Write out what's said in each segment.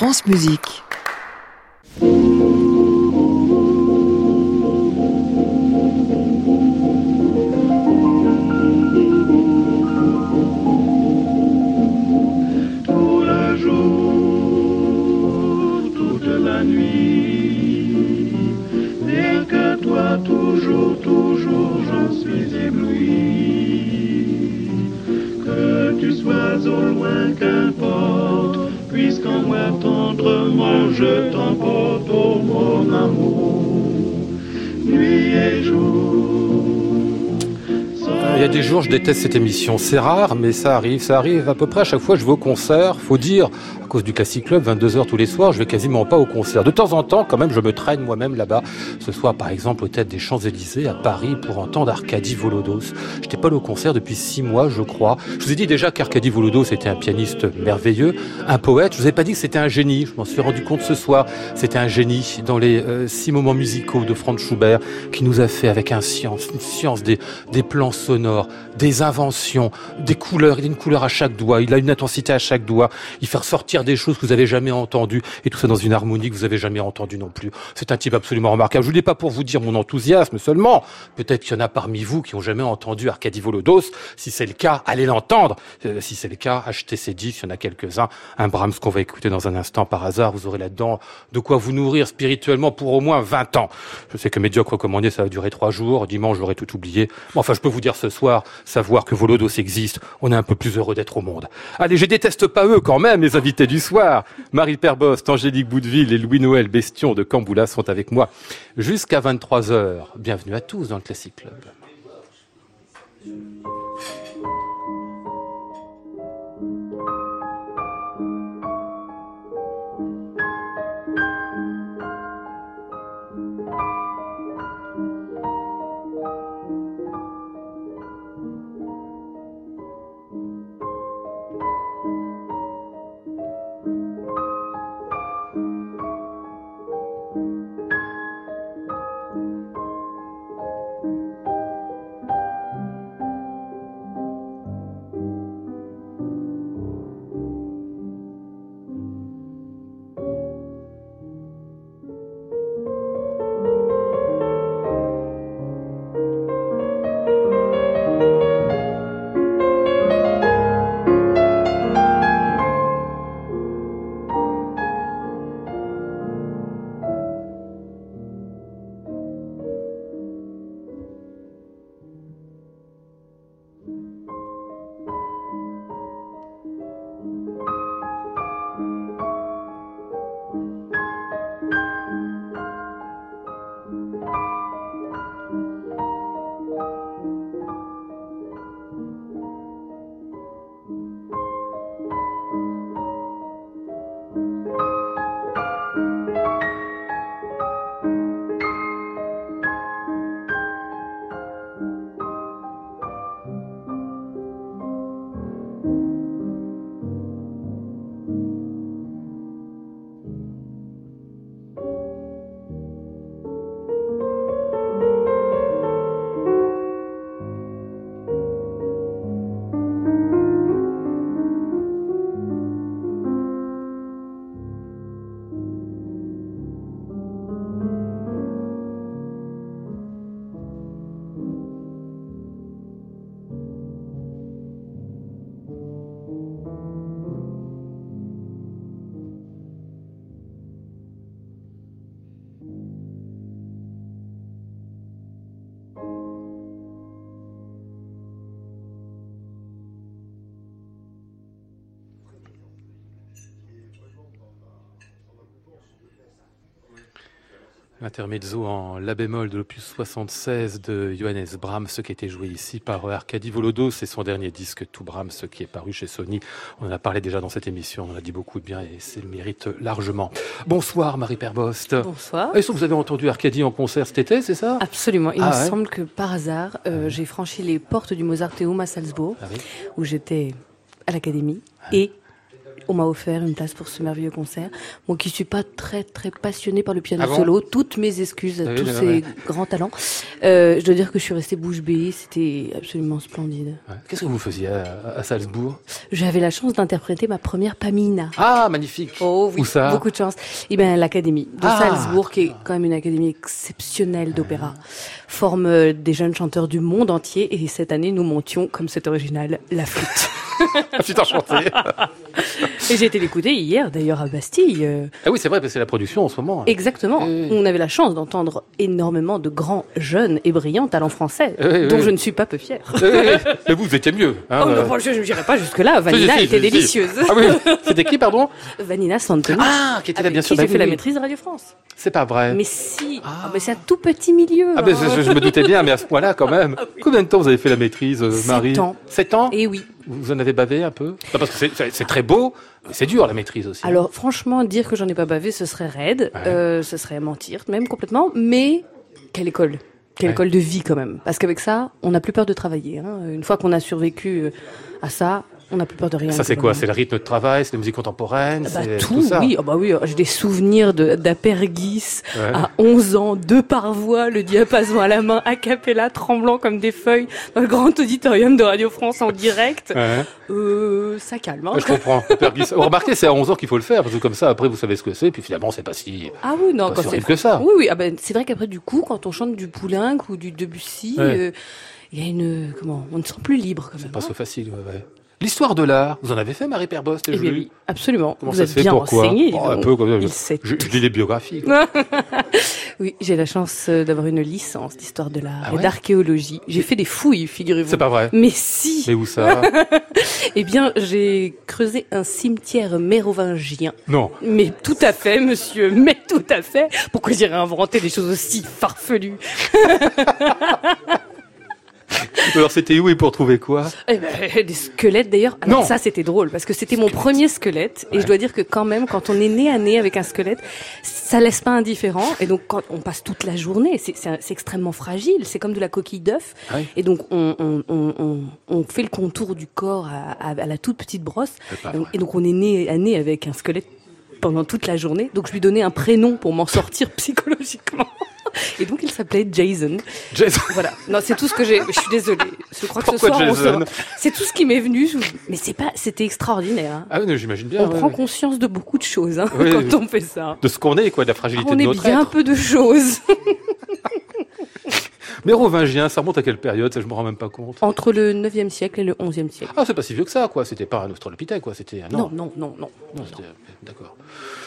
France Musique. Tendrement je t'emporte, mon amour, des jours, je déteste cette émission. C'est rare, mais ça arrive. Ça arrive à peu près à chaque fois je vais au concert. Faut dire, à cause du Classic Club, 22h tous les soirs, je vais quasiment pas au concert. De temps en temps, quand même, je me traîne moi-même là-bas. Ce soir, par exemple, au tête des Champs-Élysées à Paris pour entendre Arcadie Volodos. J'étais pas allé au concert depuis six mois, je crois. Je vous ai dit déjà qu'Arcadie Volodos était un pianiste merveilleux, un poète. Je vous ai pas dit que c'était un génie. Je m'en suis rendu compte ce soir. C'était un génie dans les euh, six moments musicaux de Franz Schubert qui nous a fait avec un science, une science des plans sonores, des inventions, des couleurs. Il a une couleur à chaque doigt. Il a une intensité à chaque doigt. Il fait ressortir des choses que vous avez jamais entendues et tout ça dans une harmonie que vous avez jamais entendue non plus. C'est un type absolument remarquable. Je vous dis pas pour vous dire mon enthousiasme seulement. Peut-être qu'il y en a parmi vous qui ont jamais entendu Arcadie Volodos. Si c'est le cas, allez l'entendre. Euh, si c'est le cas, achetez ces disques. Il y en a quelques-uns. Un Brahms qu'on va écouter dans un instant par hasard. Vous aurez là-dedans de quoi vous nourrir spirituellement pour au moins 20 ans. Je sais que médiocre recommandé, ça va durer trois jours. Dimanche, j'aurai tout oublié. Mais enfin, je peux vous dire ce soir, savoir que Volodos existe, on est un peu plus heureux d'être au monde. Allez, je déteste pas eux quand même, les invités du soir. Marie Perbost, Angélique Boudeville et Louis-Noël Bestion de Camboula sont avec moi jusqu'à 23 heures. Bienvenue à tous dans le Classic Club. Intermezzo en la bémol de l'opus 76 de Johannes Brahms, ce qui a été joué ici par Arkady Volodos, c'est son dernier disque Tout Brahms, ce qui est paru chez Sony. On en a parlé déjà dans cette émission, on en a dit beaucoup de bien et c'est le mérite largement. Bonsoir Marie Perbost. Bonsoir. Est-ce que vous avez entendu Arkady en concert cet été, c'est ça? Absolument. Il Ah me ouais semble que par hasard, euh, j'ai franchi les portes du Mozarteum à Salzbourg, Ah oui. où j'étais à l'académie et on m'a offert une place pour ce merveilleux concert. Moi qui suis pas très très passionnée par le piano Ah bon solo, toutes mes excuses à Oui, tous ces grands talents. Euh, je dois dire que je suis restée bouche bée, c'était absolument splendide. Ouais. Qu'est-ce que vous faisiez à, à Salzbourg? J'avais la chance d'interpréter ma première Pamina. Ah, magnifique. Oh oui, Où ça? beaucoup de chance. Eh bien, l'académie de Ah, Salzbourg, qui est quand même une académie exceptionnelle d'opéra, forme euh, des jeunes chanteurs du monde entier. Et cette année, nous montions, comme c'est original, la flûte. Je suis enchanté. Et j'ai été l'écouter hier, d'ailleurs, à Bastille. euh, ah oui, c'est vrai, parce que c'est la production en ce moment. Exactement. Oui, oui. On avait la chance d'entendre énormément de grands, jeunes et brillants talents français, Oui, dont oui. je ne suis pas peu fière. Eh, eh, eh, Mais vous, vous étiez mieux. hein, Oh, euh. non, je n'irai pas jusque-là. Vanina Si, si, était si, si. délicieuse. Ah oui, c'était qui, pardon Vanina Santoni. Ah, qui était là, bien qui sûr. j'ai bah fait la maîtrise de Radio France. C'est pas vrai. Mais si, Ah. Ah, mais c'est un tout petit milieu. Ah hein. je, je me doutais bien, mais à ce point-là, quand même. Combien de temps vous avez fait la maîtrise, euh, Sept Marie ans. Sept ans Et oui. Vous en avez bavé un peu? Non, Parce que c'est- très beau, mais c'est dur la maîtrise aussi. Alors franchement, dire que j'en ai pas bavé, ce serait raide, Ouais. euh, ce serait mentir, même complètement. Mais quelle école Quelle Ouais. école de vie quand même. Parce qu'avec ça, on n'a plus peur de travailler. hein. Une fois qu'on a survécu euh, à ça, on n'a plus peur de rien. ça, c'est quoi. C'est le rythme de travail, c'est la musique contemporaine, Bah, c'est tout, ça. oui. Ah bah oui, j'ai des souvenirs de- d'Apergis Ouais. à 11 ans, deux par voix, le diapason à la main, a cappella, tremblant comme des feuilles, dans le grand auditorium de Radio France en direct. Ouais. Euh, ça calme. hein. Je comprends. Pergis. Vous remarquez, c'est à 11 ans qu'il faut le faire, parce que comme ça, après, vous savez ce que c'est, puis finalement, c'est pas si, Ah oui, non, pas quand si c'est que ça. Oui, oui. Ah ben, c'est vrai qu'après, du coup, quand on chante du Poulenc ou du Debussy, Ouais. euh, il y a une, comment, on ne sent plus libre quand même. Pas hein. so facile, ouais, ouais. L'histoire de l'art, vous en avez fait, Marie Perbost Eh bien oui, absolument. Comment Vous ça êtes se fait bien renseigné. Oh, Un peu, comme ça. Je, je lis les biographies. Oui, j'ai la chance euh, d'avoir une licence d'histoire de l'art Ah et d'archéologie. J'ai fait des fouilles, figurez-vous. C'est pas vrai. Mais si Mais où ça Eh bien, j'ai creusé un cimetière mérovingien. Non. Mais tout à fait, monsieur, mais tout à fait. Pourquoi j'irais inventer des choses aussi farfelues? Alors, c'était où et pour trouver quoi Eh ben, des squelettes d'ailleurs. Alors Non. ça c'était drôle parce que c'était mon premier squelette et Ouais. je dois dire que quand même quand on est né à nez avec un squelette, ça laisse pas indifférent et donc quand on passe toute la journée, c'est extrêmement fragile, c'est comme de la coquille d'œuf Ah et donc on, on, on, on, on fait le contour du corps à, à, à la toute petite brosse et, donc- vrai. et donc on est né à nez avec un squelette pendant toute la journée. Donc je lui donnais un prénom pour m'en sortir psychologiquement. Et donc il s'appelait Jason. Jason. Voilà. Non, c'est tout ce que j'ai. Je suis désolée. Je crois que Pourquoi ce soir, on Jason C'est tout ce qui m'est venu. Mais c'est pas. C'était extraordinaire. hein. Ah oui, non, j'imagine bien. On ouais, prend ouais. conscience de beaucoup de choses hein, Oui, quand on fait ça. De ce qu'on est, quoi, de la fragilité on de est notre bien être. peu de choses. Mérovingien, ça remonte à quelle période Ça, je me rends même pas compte. Entre le 9e siècle et le 11e siècle. Ah, c'est pas si vieux que ça, quoi. C'était pas un australopithèque, quoi. C'était. Non, non, non, non. Non, c'était- D'accord.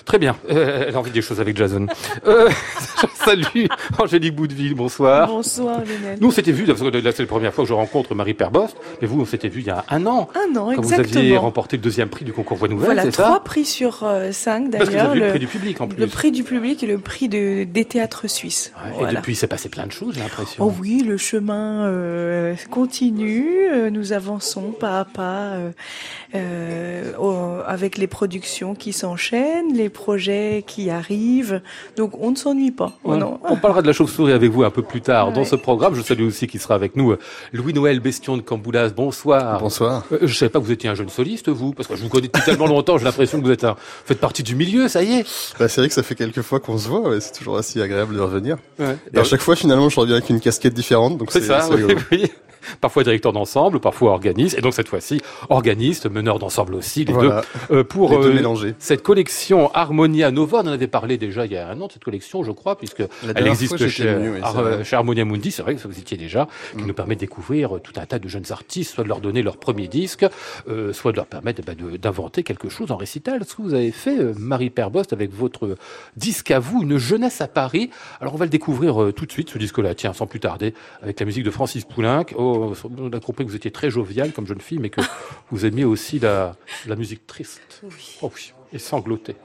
Très bien. Euh, elle a envie des choses avec Jason. Euh, salut, Angélique Boudeville, bonsoir. Bonsoir Lionel. Nous, on s'était vu, parce que là, c'est la première fois que je rencontre Marie Perbost, mais vous, on s'était vu il y a un an, Un an, quand vous exactement. aviez remporté le deuxième prix du concours Voix Nouvelle, voilà, trois ça prix sur euh, cinq Parce que vous d'ailleurs. avez eu le Le, prix du public, en plus. le prix du public et le prix de, des théâtres suisses. Ouais, Et depuis, il s'est passé plein de choses, j'ai l'impression. Oh oui, le chemin euh, continue, euh, nous avançons pas à pas avec les productions qui s'enchaînent, les projets qui arrivent, donc on ne s'ennuie pas. Oh. On parlera de la chauve-souris avec vous un peu plus tard dans ce programme. Je salue aussi qui sera avec nous euh, Louis-Noël Bestion de Camboulas. Bonsoir. Bonsoir. Euh, je savais pas que vous étiez un jeune soliste, vous, parce que je vous connais depuis tellement longtemps, j'ai l'impression que vous êtes un, vous faites partie du milieu, ça y est. Bah, c'est vrai que ça fait quelques fois qu'on se voit, ouais, c'est toujours assez agréable de revenir. Ouais. Et à chaque fois, finalement, je reviens avec une casquette différente, donc C'est ça, oui. Parfois directeur d'ensemble, parfois organiste, et donc cette fois-ci organiste, meneur d'ensemble aussi, les Voilà, deux, euh, pour les deux euh, cette collection Harmonia Nova. On en avait parlé déjà il y a un an de cette collection, je crois, puisque elle existe chez, venu, oui, Harmonia Mundi. C'est vrai que vous étiez déjà, qui Mm. nous permet de découvrir euh, tout un tas de jeunes artistes, soit de leur donner leur premier disque, euh, soit de leur permettre bah, d'inventer quelque chose en récital. Ce que vous avez fait, euh, Marie Perbost, avec votre disque à vous, Une jeunesse à Paris? Alors on va le découvrir tout de suite, ce disque-là, tiens, sans plus tarder, avec la musique de Francis Poulenc. Oh, on a compris que vous étiez très jovial comme jeune fille, mais que vous aimiez aussi la, la musique triste. Oui. Oh oui, et sanglotée.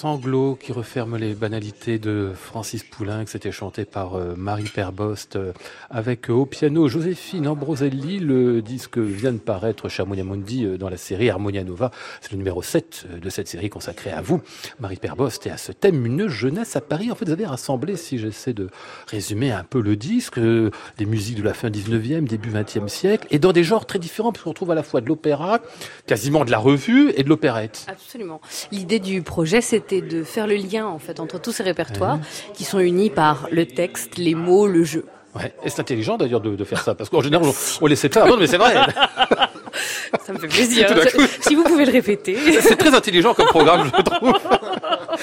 Sanglot qui referme les banalités de Francis Poulain, que c'était chanté par euh, Marie Perbost, euh, avec euh, au piano Joséphine Ambroselli. Le disque vient de paraître chez Harmonia Mundi dans la série Harmonia Nova. C'est le numéro 7 de cette série consacrée à vous, Marie Perbost, et à ce thème Une jeunesse à Paris. En fait, vous avez rassemblé, si j'essaie de résumer un peu le disque, des musiques de la fin 19e, début 20e siècle, et dans des genres très différents, puisqu'on trouve à la fois de l'opéra, quasiment de la revue, et de l'opérette. Absolument. L'idée du projet, c'était de faire le lien en fait entre tous ces répertoires qui sont unis par le texte, les mots, le jeu. Ouais. Et c'est intelligent d'ailleurs de, faire ça, parce qu'en général, on, on laissait faire. Non, mais c'est vrai. ça me fait plaisir. si vous pouvez le répéter. C'est très intelligent comme programme, je trouve.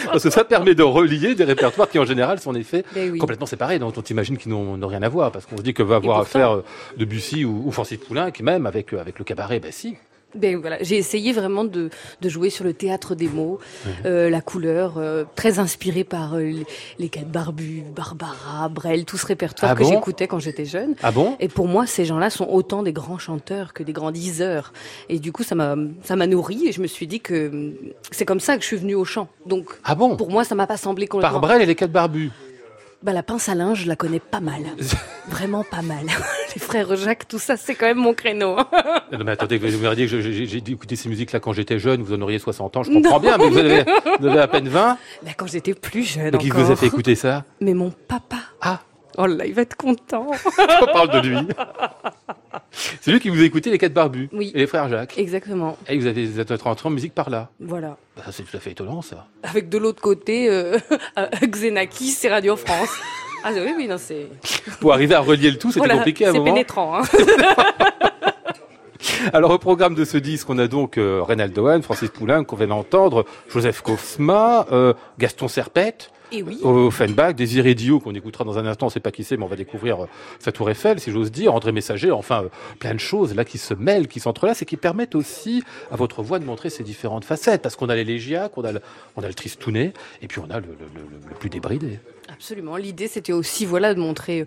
Parce que ça permet de relier des répertoires qui, en général, sont en effet ben complètement séparés, dont on imagine qu'ils n'ont rien à voir. Parce qu'on se dit que va avoir affaire euh, de Bussy ou, ou Francis Poulain, qui même avec, avec le cabaret, ben si. Ben voilà, j'ai essayé vraiment de, de, jouer sur le théâtre des mots, euh, la couleur, euh, très inspirée par euh, les quatre barbus, Barbara, Brel, tout ce répertoire ah que j'écoutais quand j'étais jeune. Ah bon Et pour moi, ces gens-là sont autant des grands chanteurs que des grands diseurs. Et du coup, ça m'a ça m'a nourri et je me suis dit que c'est comme ça que je suis venue au chant. Donc, ah bon pour moi, ça m'a pas semblé complètement. Par Brel et les quatre barbus. Bah, la pince à linge, je la connais pas mal. Vraiment pas mal. Les frères Jacques, tout ça, c'est quand même mon créneau. non, mais attendez, vous m'auriez dit que j'ai écouté ces musiques-là quand j'étais jeune, vous en auriez 60 ans, je comprends bien, mais vous avez, vous avez, à peine 20. Bah, quand j'étais plus jeune. Donc, qui vous a fait écouter ça? Mais mon papa. Ah Oh là, il va être content. On parle de lui. C'est lui qui vous a écouté les quatre barbus. Oui. Et les frères Jacques. Exactement. Et vous avez être rentré en musique par là. Voilà. Bah, c'est tout à fait étonnant, ça. Avec de l'autre côté, euh, Xenakis et Radio France. Ah oui, oui, non, c'est... Pour arriver à relier le tout, c'était compliqué à un moment. C'est pénétrant, hein Alors au programme de ce disque, on a donc euh, Francis Poulain, qu'on vient d'entendre, Joseph Kofsma, euh, Gaston Serpette, Et oui. Offenbach, Désiré Dio, qu'on écoutera dans un instant, on sait pas qui c'est, mais on va découvrir euh, sa tour Eiffel, si j'ose dire, André Messager, enfin, euh, plein de choses là qui se mêlent, qui s'entrelacent et qui permettent aussi à votre voix de montrer ses différentes facettes, parce qu'on a l'élégiaque, on a le, on a le tristounet, et puis on a le, le- le- le plus débridé. Absolument. L'idée, c'était aussi, voilà, de montrer euh,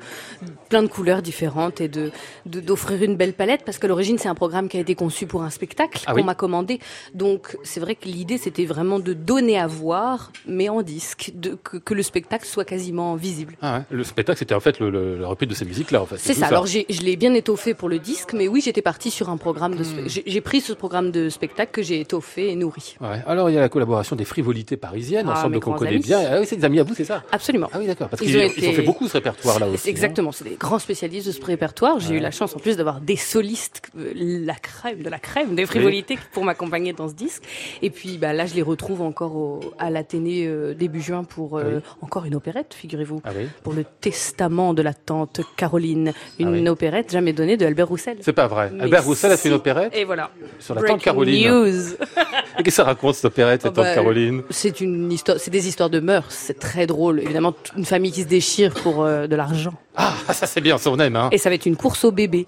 plein de couleurs différentes et de d'offrir une belle palette, parce qu'à l'origine, c'est un programme qui a été conçu pour un spectacle Ah qu'on oui. m'a commandé. Donc, c'est vrai que l'idée, c'était vraiment de donner à voir, mais en disque, de, que, que le spectacle soit quasiment visible. Ah ouais. Le spectacle, c'était en fait le, le, la reprise de ces musiques-là, en fait. C'est ça. Alors, je l'ai bien étoffé pour le disque, mais oui, j'étais partie sur un programme de. Spe- j'ai- pris ce programme de spectacle que j'ai étoffé et nourri. Ouais. Alors, il y a la collaboration des frivolités parisiennes, Ah, ensemble qu'on connaît amis. bien. Ah oui, c'est des amis à vous, c'est ça? Absolument. Ah oui, d'accord. Parce Ils qu'ils ont ils été- ont fait beaucoup ce répertoire-là aussi. C'est hein. exactement, c'est des grands spécialistes de ce répertoire. J'ai Ouais. eu la chance en plus d'avoir des solistes, euh, la crème de la crème, des frivolités pour m'accompagner dans ce disque. Et puis bah, là, je les retrouve encore au- à l'Athénée euh, début juin pour euh, Oui. encore une opérette, figurez-vous. Ah oui Pour le testament de la tante Caroline, une Ah oui. opérette jamais donnée de Albert Roussel. C'est pas vrai. Mais Albert Roussel a fait une opérette Et voilà. sur la tante Caroline. News. Et Qu'est-ce que ça raconte cette opérette, cette Oh, tante bah, Caroline? C'est une histoire, c'est des histoires de mœurs. C'est très drôle. Évidemment, une famille qui se déchire pour euh, de l'argent. Ah, ça c'est bien, ça on aime. Hein. Et ça va être une course au bébé.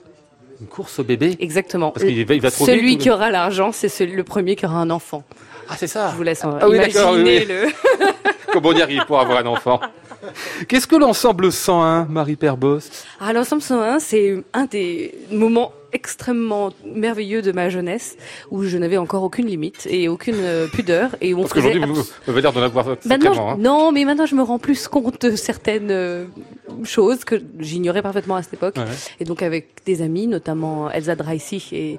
Une course au bébé Exactement. Parce qu'il va, il va trop Celui vite, ou qui aura l'argent, c'est celui- le premier qui aura un enfant. Ah, c'est ça. Je vous laisse euh, Ah oui, imaginer oui. le. Comment on y arrive pour avoir un enfant Qu'est-ce que l'ensemble 101, Marie Perbost Ah, l'ensemble 101, c'est un des moments extrêmement merveilleux de ma jeunesse où je n'avais encore aucune limite et aucune euh, pudeur et où on Parce faisait qu'aujourd'hui, vous, avez l'air d'en avoir Maintenant, je- Hein. non, mais maintenant je me rends plus compte de certaines euh, choses que j'ignorais parfaitement à cette époque. Ouais. Et donc avec des amis, notamment Elsa Dreissig et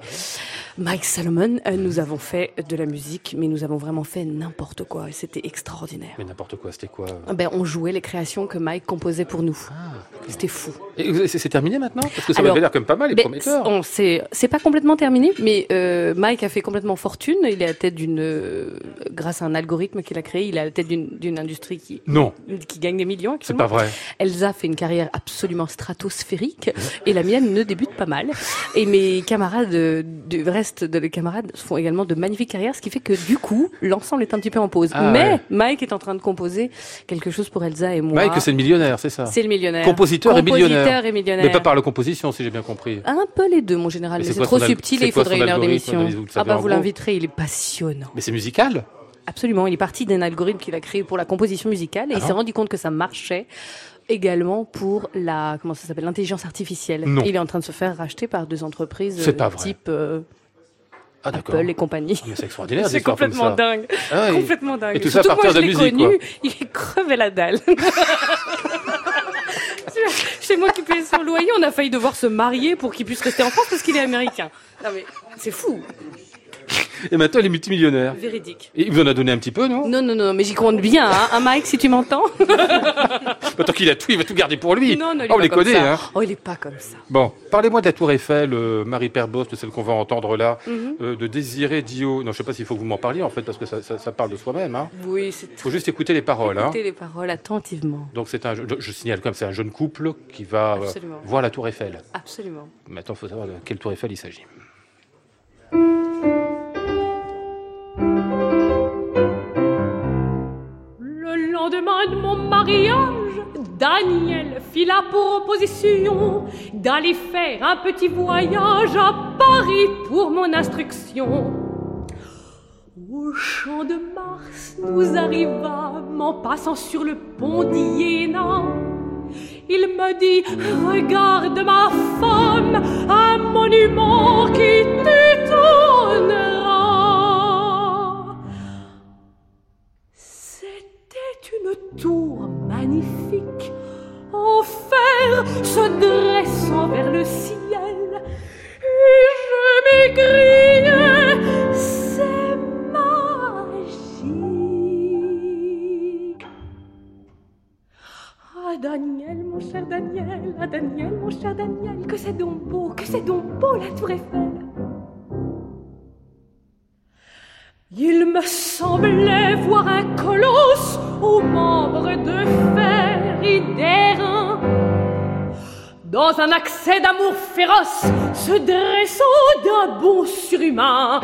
Mike Salomon, euh, nous avons fait de la musique, mais nous avons vraiment fait n'importe quoi et c'était extraordinaire. Mais n'importe quoi, c'était quoi Ben, on jouait les créations que Mike composait pour nous. Ah. C'était fou. Et c'est terminé maintenant? Parce que ça m'avait l'air même pas mal, les Ben, prometteurs. on c'est pas complètement terminé, mais euh, Mike a fait complètement fortune. Il est à la tête d'une, euh, grâce à un algorithme qu'il a créé, il est à la tête d'une d'une industrie qui Non, qui gagne des millions. c'est pas vrai. Elsa fait une carrière absolument stratosphérique et la mienne ne débute pas mal. Et mes camarades du reste de les camarades font également de magnifiques carrières, ce qui fait que du coup l'ensemble est un petit peu en pause. Ah Mais ouais. Mike est en train de composer quelque chose pour Elsa et moi. Mike, c'est le millionnaire, c'est ça C'est le millionnaire. Compositeur et millionnaire. Compositeur et millionnaire. Mais pas par la composition, si j'ai bien compris. Un peu les deux, mon général. Mais Mais c'est quoi trop subtil et il quoi faudrait une heure d'émission. Ah bah vous l'inviterez, il est passionnant. Mais c'est musical Absolument, il est parti d'un algorithme qu'il a créé pour la composition musicale et Ah il s'est rendu compte que ça marchait également pour la comment ça s'appelle l'intelligence artificielle. Non. Il est en train de se faire racheter par deux entreprises euh, pas vrai. type euh, Ah. Apple et compagnie. C'est extraordinaire, C'est comme complètement ça. dingue, Ah oui. complètement dingue. Et tout ça à partir moi, de musique, connu, il est crevé la dalle. C'est moi qui paye son loyer, on a failli devoir se marier pour qu'il puisse rester en France parce qu'il est américain. Non mais c'est fou, Et maintenant, il est multimillionnaire. véridique. Et il vous en a donné un petit peu, non? Non, non, non, mais j'y compte bien, hein, hein, Mike, si tu m'entends. Bah, Tant qu'il a tout, il va tout garder pour lui. Non, non, il est Ah, on pas les comme connaît, ça. hein. Oh, il est pas comme ça. Bon, parlez-moi de la Tour Eiffel, euh, Marie Perbost, de celle qu'on va entendre là, Mhm. euh, de Désiré Dio. Non, je sais pas s'il faut que vous m'en parliez en fait, parce que ça, ça- ça parle de soi-même. Hein. Oui, c'est faut juste écouter les paroles. Hein. Écoutez les paroles attentivement. Donc c'est un, je, je signale comme c'est un jeune couple qui va euh, voir la Tour Eiffel. Absolument. Maintenant, il faut savoir de quelle Tour Eiffel il s'agit. Lendemain de mon mariage, Daniel fit la proposition d'aller faire un petit voyage à Paris pour mon instruction. Au champ de Mars, nous arrivâmes en passant sur le pont d'Iéna. Il me dit, regarde ma femme, un monument qui t'étonnera. Tour magnifique, en fer se dressant vers le ciel. Et je m'écriais, c'est magique. Ah Daniel, mon cher Daniel, ah Daniel, mon cher Daniel, que c'est donc beau, que c'est donc beau la tour Eiffel. Il me semblait voir un colosse aux membres de fer et d'airain. Dans un accès d'amour féroce, se dressant d'un bon surhumain.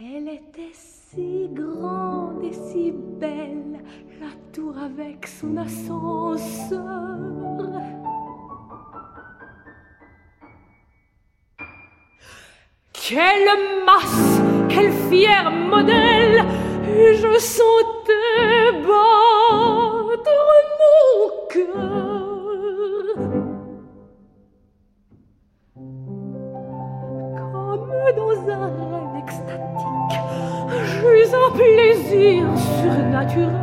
Elle était si grande et si belle, la tour avec son ascenseur. Quelle masse, quel fier modèle, je sentais battre mon cœur. Comme dans un rêve extatique, j'eus un plaisir surnaturel.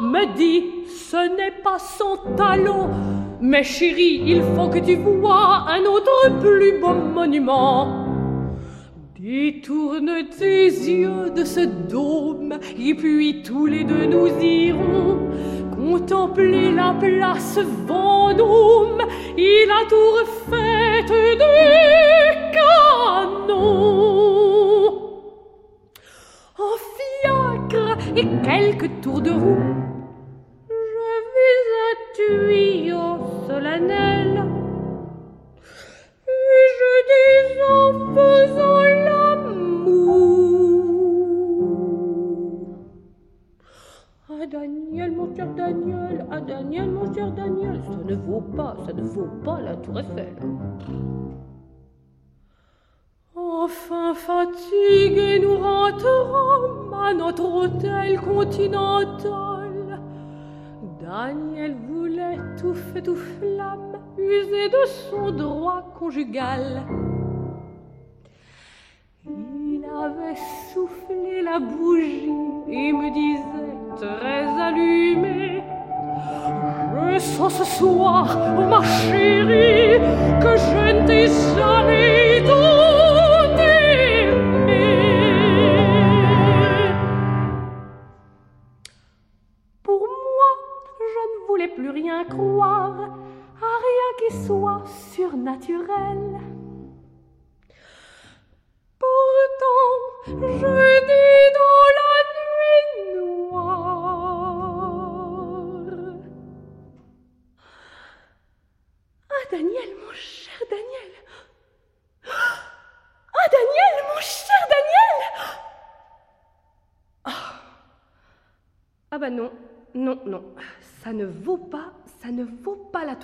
Me dit Ce n'est pas son talon, mais chérie, il faut que tu vois un autre plus beau monument. Détourne tes yeux de ce dôme, et puis tous les deux nous irons contempler la place Vendôme et la tour faite de canons. Et quelques tours de roue, je vis un tuyau solennel. Et je dis en faisant l'amour? Ah Daniel, mon cher Daniel, ah Daniel, mon cher Daniel, ça ne vaut pas, ça ne vaut pas la tour Eiffel. Enfin fatigués, nous rentrons à notre hôtel continental. Daniel voulait tout feu, tout flamme, user de son droit conjugal. Il avait soufflé la bougie et me disait très allumé Je sens ce soir, ma chérie, que je ne t'ai jamais tant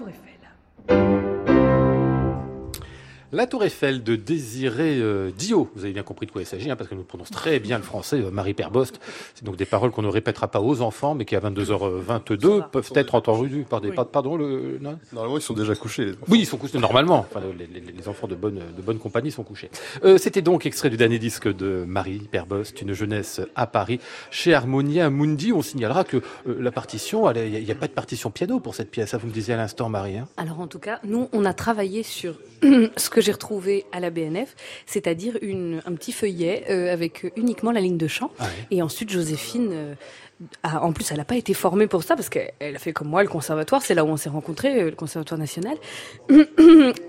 vaut la tour Eiffel. De Désiré euh, Dio. Vous avez bien compris de quoi il s'agit, hein, parce que nous prononce très bien le français, euh, Marie Perbost. C'est donc des paroles qu'on ne répétera pas aux enfants, mais qui à 22h22 peuvent être entendues par des... Oui. Pardon, le... non? Normalement, ils sont déjà couchés. Les. Oui, ils sont couchés normalement. Enfin, les, les- les enfants de bonne, de bonne compagnie sont couchés. Euh, C'était donc extrait du dernier disque de Marie Perbost, Une jeunesse à Paris, chez Harmonia Mundi. On signalera que euh, la partition, il n'y a, pas de partition piano pour cette pièce. Ça, vous me disiez à l'instant, Marie. hein Alors en tout cas, nous, on a travaillé sur ce que j'ai retrouvé à la BNF, c'est-à-dire une- un petit feuillet euh, avec uniquement la ligne de chant. Ah ouais. Et ensuite, Joséphine, euh, a- en plus, elle n'a pas été formée pour ça parce qu'elle elle a fait comme moi le conservatoire, c'est là où on s'est rencontrés, euh, le conservatoire national.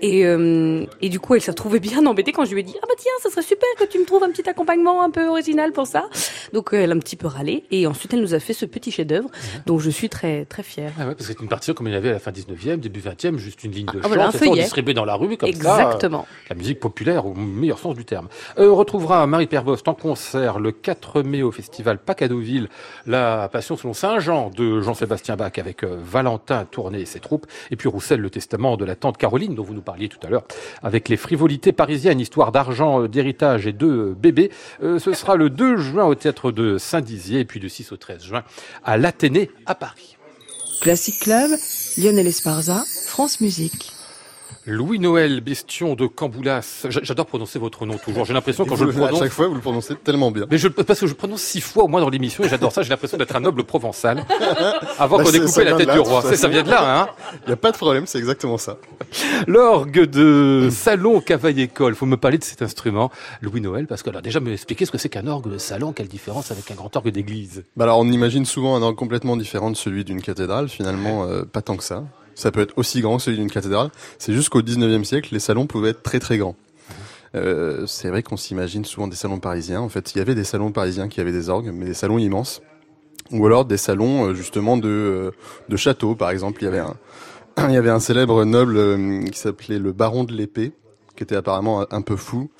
Et, euh, et du coup, elle s'est retrouvée bien embêtée quand je lui ai dit ah bah tiens, ça serait super que tu me trouves un petit accompagnement un peu original pour ça. Donc euh, elle a un petit peu râlé et ensuite elle nous a fait ce petit chef-d'œuvre dont je suis très très fière. Ah ouais, parce que c'est une partition comme il y avait à la fin 19e, début 20e, juste une ligne de Ah, chant, voilà, un ça, on dans la rue, comme ça. Exactement. La musique populaire au meilleur sens du terme. Euh, on retrouvera Marie Perbost en concert le 4 mai au festival Pacadeauville, la Passion selon Saint Jean de Jean-Sébastien Bach avec euh, Valentin Tourné et ses troupes, et puis Roussel le testament de la tante Caroline dont vous nous parliez tout à l'heure, avec les frivolités parisiennes, histoire d'argent, euh, d'héritage et de euh, bébés. Ce sera le 2 juin au théâtre de Saint-Dizier et puis du 6 au 13 juin à l'Athénée à Paris. Classic Club, Lionel Esparza, France Musique. Louis-Noël Bestion de Camboulas. J'adore prononcer votre nom toujours. J'ai l'impression quand je le Vous- À prononce. chaque fois, vous le prononcez tellement bien. Mais je, parce que je le prononce six fois au moins dans l'émission et j'adore ça. J'ai l'impression d'être un noble provençal. Avant Bah, qu'on ait coupé ça la tête du roi. Ça façon. vient de là, hein. Il n'y a pas de problème, c'est exactement ça. L'orgue de Salon Cavaille-École. Faut me parler de cet instrument, Louis-Noël, parce que alors déjà me expliquer ce que c'est qu'un orgue de salon, quelle différence avec un grand orgue d'église? Bah alors, on imagine souvent un orgue complètement différent de celui d'une cathédrale. Finalement, euh, pas tant que ça. Ça peut être aussi grand que celui d'une cathédrale. C'est juste qu'au 19e siècle, les salons pouvaient être très très grands. Euh, c'est vrai qu'on s'imagine souvent des salons parisiens. En fait, il y avait des salons parisiens qui avaient des orgues, mais des salons immenses. Ou alors des salons euh, justement de, euh, de châteaux, par exemple. Il y avait un, il y avait un célèbre noble qui s'appelait le baron de l'épée, qui était apparemment un, peu fou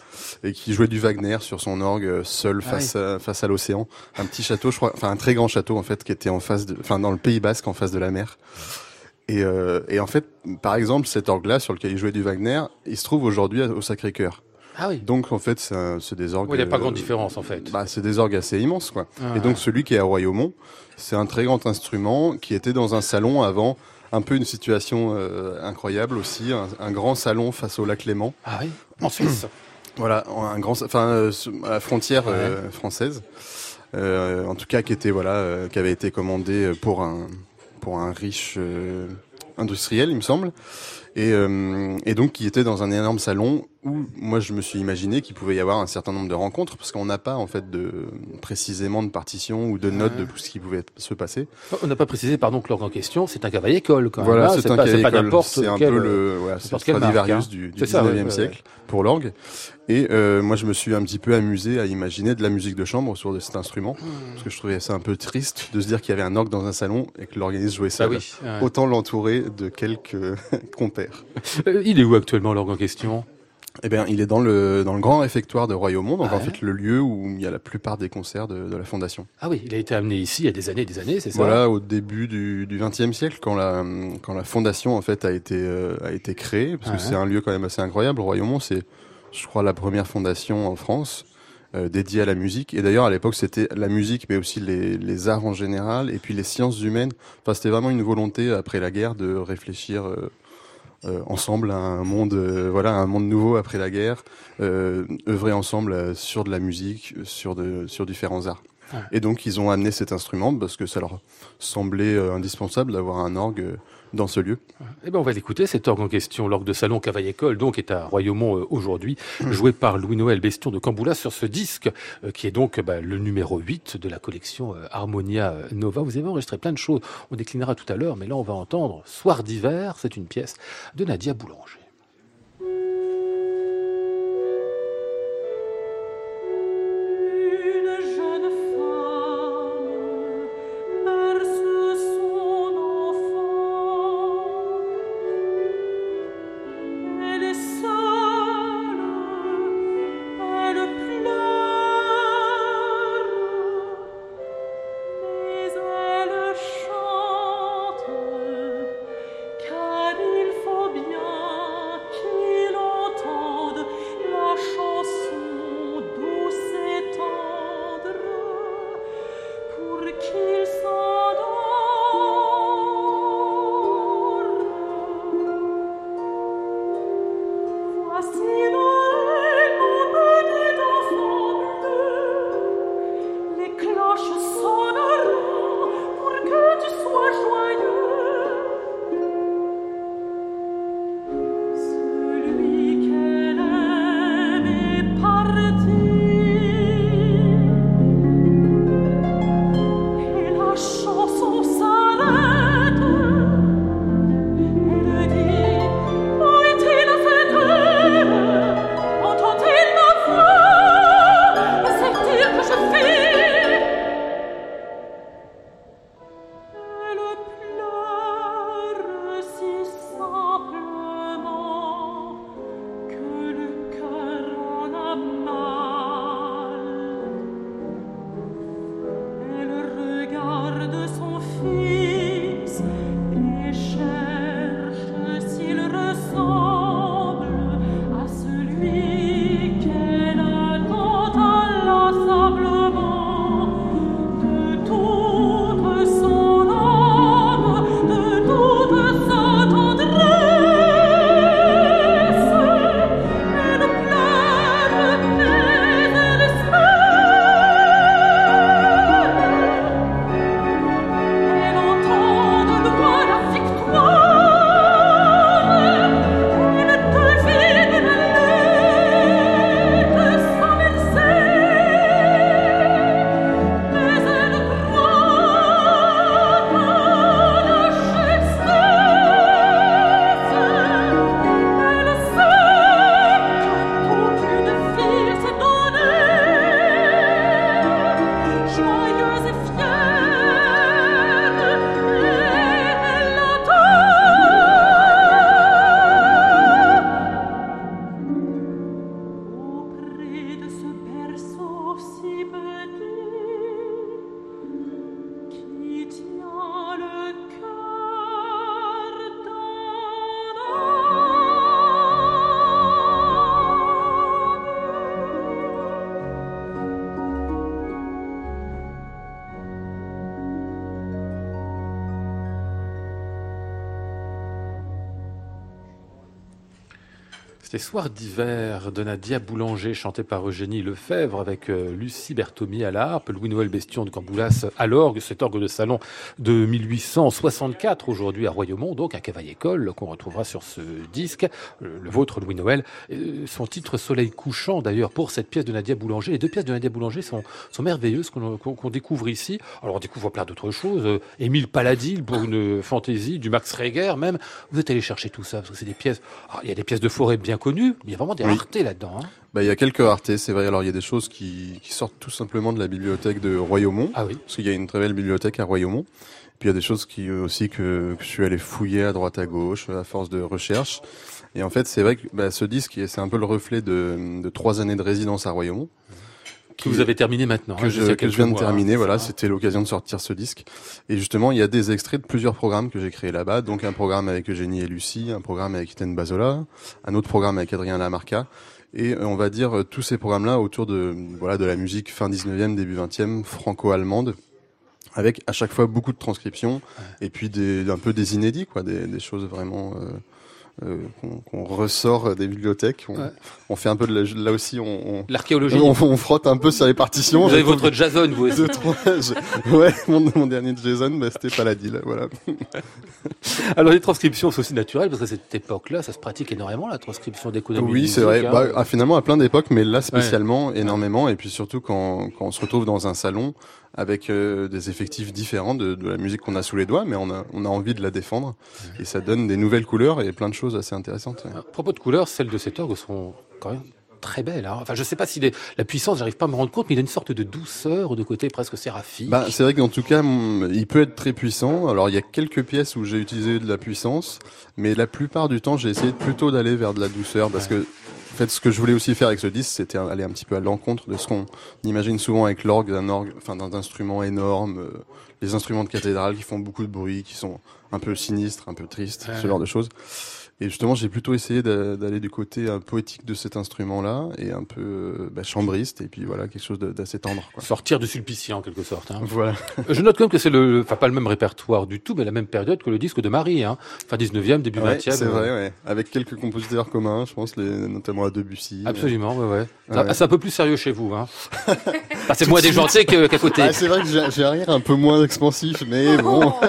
et qui jouait du Wagner sur son orgue seul Ah face à, face à l'océan. Un petit château, je crois, enfin un très grand château en fait, qui était en face de, enfin dans le Pays Basque, en face de la mer. Et, euh, et en fait, par exemple, cet orgue-là sur lequel il jouait du Wagner, il se trouve aujourd'hui au Sacré-Cœur. Ah oui. Donc en fait, c'est des orgues. Il n'y a pas euh, grande différence en fait. bah, c'est des orgues assez immenses, quoi. Ah. Et donc celui qui est à Royaumont, c'est un très grand instrument qui était dans un salon avant, un peu une situation euh, incroyable aussi, un, un grand salon face au lac Léman. Ah oui. En Suisse. Voilà, un grand, enfin euh, à la frontière euh, française. En tout cas, qui était voilà, qui avait été commandé pour un pour un riche euh, industriel, il me semble. Et, euh, et donc qui était dans un énorme salon où moi je me suis imaginé qu'il pouvait y avoir un certain nombre de rencontres parce qu'on n'a pas en fait de précisément de partition ou de notes de tout ce qui pouvait se passer. On n'a pas précisé, pardon, que l'orgue en question, c'est un cavaille-école quand même. Voilà, hein. c'est un pas, pas n'importe C'est un quel, peu le, marque, Stradivarius hein. du, du C'est ça, 19e ouais, ouais, siècle pour l'orgue. Et euh, moi, je me suis un petit peu amusé à imaginer de la musique de chambre autour de cet instrument, Hmm. parce que je trouvais ça un peu triste de se dire qu'il y avait un orgue dans un salon et que l'organiste jouait Bah seul. oui. ouais. Autant l'entourer de quelques compères. Euh, Il est où actuellement l'orgue en question? Eh bien, il est dans le dans le grand réfectoire de Royaumont, donc Ah en ouais fait le lieu où il y a la plupart des concerts de, de la fondation. Ah oui, il a été amené ici il y a des années et des années, c'est ça Voilà, au début du du XXe siècle, quand la quand la fondation en fait a été euh, a été créée, parce Ah que ouais. c'est un lieu quand même assez incroyable. Royaumont, c'est je crois la première fondation en France euh, dédiée à la musique. Et d'ailleurs à l'époque c'était la musique, mais aussi les les arts en général, et puis les sciences humaines. Enfin, c'était vraiment une volonté après la guerre de réfléchir. euh, ensemble à un monde euh, voilà un monde nouveau après la guerre euh, œuvrer ensemble euh, sur de la musique euh, sur de sur différents arts. Et donc ils ont amené cet instrument parce que ça leur semblait euh, indispensable d'avoir un orgue euh, dans ce lieu Eh ben, on va l'écouter, cet orgue en question, l'orgue de salon Cavaille-École, donc, est à Royaumont euh, aujourd'hui, Mmh. joué par Louis-Noël Bestion de Camboulas sur ce disque, euh, qui est donc bah, le numéro 8 de la collection euh, Harmonia Nova. Vous avez enregistré plein de choses, on déclinera tout à l'heure, mais là, on va entendre Soir d'hiver, c'est une pièce de Nadia Boulanger. C'était Soir d'hiver de Nadia Boulanger, chanté par Eugénie Lefebvre, avec euh, Lucie Berthomy à la harpe, Louis-Noël Bestion de Camboulas à l'orgue, cet orgue de salon de 1864 aujourd'hui à Royaumont, donc à Cavaille-École, qu'on retrouvera sur ce disque, le, le vôtre Louis-Noël. Euh, son titre Soleil couchant d'ailleurs pour cette pièce de Nadia Boulanger. Les deux pièces de Nadia Boulanger sont, merveilleuses qu'on découvre ici. Alors on découvre plein d'autres choses. Euh, Émile Paladil pour une fantaisie, du Max Reger même. Vous êtes allé chercher tout ça parce que c'est des pièces. alors, il y a des pièces de forêt bien connues, mais il y a vraiment des Oui. raretés là-dedans. hein. Bah, il y a quelques raretés, c'est vrai. Alors, il y a des choses qui, qui sortent tout simplement de la bibliothèque de Royaumont. Ah oui. Parce qu'il y a une très belle bibliothèque à Royaumont. Puis il y a des choses qui aussi que, que je suis allé fouiller à droite à gauche à force de recherche. Et en fait, c'est vrai que bah, ce disque, c'est un peu le reflet de, de trois années de résidence à Royaumont. Que vous avez terminé maintenant. que hein, je, que je viens de mois, terminer. hein, Voilà, c'était l'occasion de sortir ce disque. Et justement, il y a des extraits de plusieurs programmes que j'ai créés là-bas. Donc un programme avec Eugénie et Lucie, un programme avec Iten Bazola, un autre programme avec Adrien Lamarca. Et euh, on va dire euh, tous ces programmes-là autour de voilà de la musique fin 19e, début 20e, franco-allemande, avec à chaque fois beaucoup de transcriptions et puis des, un peu des inédits, quoi, des, des choses vraiment euh, euh, qu'on ressort des bibliothèques. On, Ouais. on fait un peu de la, là aussi, on, on, L'archéologie. on, on frotte un peu sur les partitions. Vous avez votre Jason, vous aussi. deux, trois. je- Ouais, mon, mon dernier Jason, bah, c'était pas la deal, voilà. Alors les transcriptions, c'est aussi naturel parce que cette époque-là, ça se pratique énormément la transcription d'économie. Oui, de c'est musique, vrai. hein. Bah, ah, finalement, à plein d'époques, mais là spécialement, énormément. Et puis surtout quand, quand on se retrouve dans un salon avec euh, des effectifs différents de, de la musique qu'on a sous les doigts, mais on a, on a envie de la défendre. Et ça donne des nouvelles couleurs et plein de choses assez intéressantes. À propos de couleurs, celles de cet orgue sont quand même très belles. hein. Enfin, je sais pas si les- la puissance, j'arrive pas à me rendre compte, mais il a une sorte de douceur, de côté presque séraphique. Bah, c'est vrai qu'en tout cas, il peut être très puissant. Alors, il y a quelques pièces où j'ai utilisé de la puissance, mais la plupart du temps, j'ai essayé plutôt d'aller vers de la douceur parce que, en fait, ce que je voulais aussi faire avec ce disque, c'était aller un petit peu à l'encontre de ce qu'on imagine souvent avec l'orgue, d'un orgue, enfin, d'un instrument énorme, euh, les instruments de cathédrale qui font beaucoup de bruit, qui sont un peu sinistres, un peu tristes, Ouais. ce genre de choses. Et justement, j'ai plutôt essayé d'a- d'aller du côté euh, poétique de cet instrument-là et un peu euh, bah, chambriste, et puis voilà, quelque chose de- d'assez tendre. Quoi. Sortir du sulpicie en quelque sorte. hein. Voilà. Je note quand même que c'est le, enfin pas le même répertoire du tout, mais la même période que le disque de Marie, hein. fin 19e, début Ouais, 20e. c'est euh, vrai, ouais. Avec quelques compositeurs communs, je pense, les, notamment à Debussy. Absolument, ouais, ouais. Ouais, Ah, ouais. C'est un peu plus sérieux chez vous, hein. Enfin, c'est moins déjanté qu'à côté. Ah, c'est vrai que j'ai un rire un peu moins expansif, mais bon.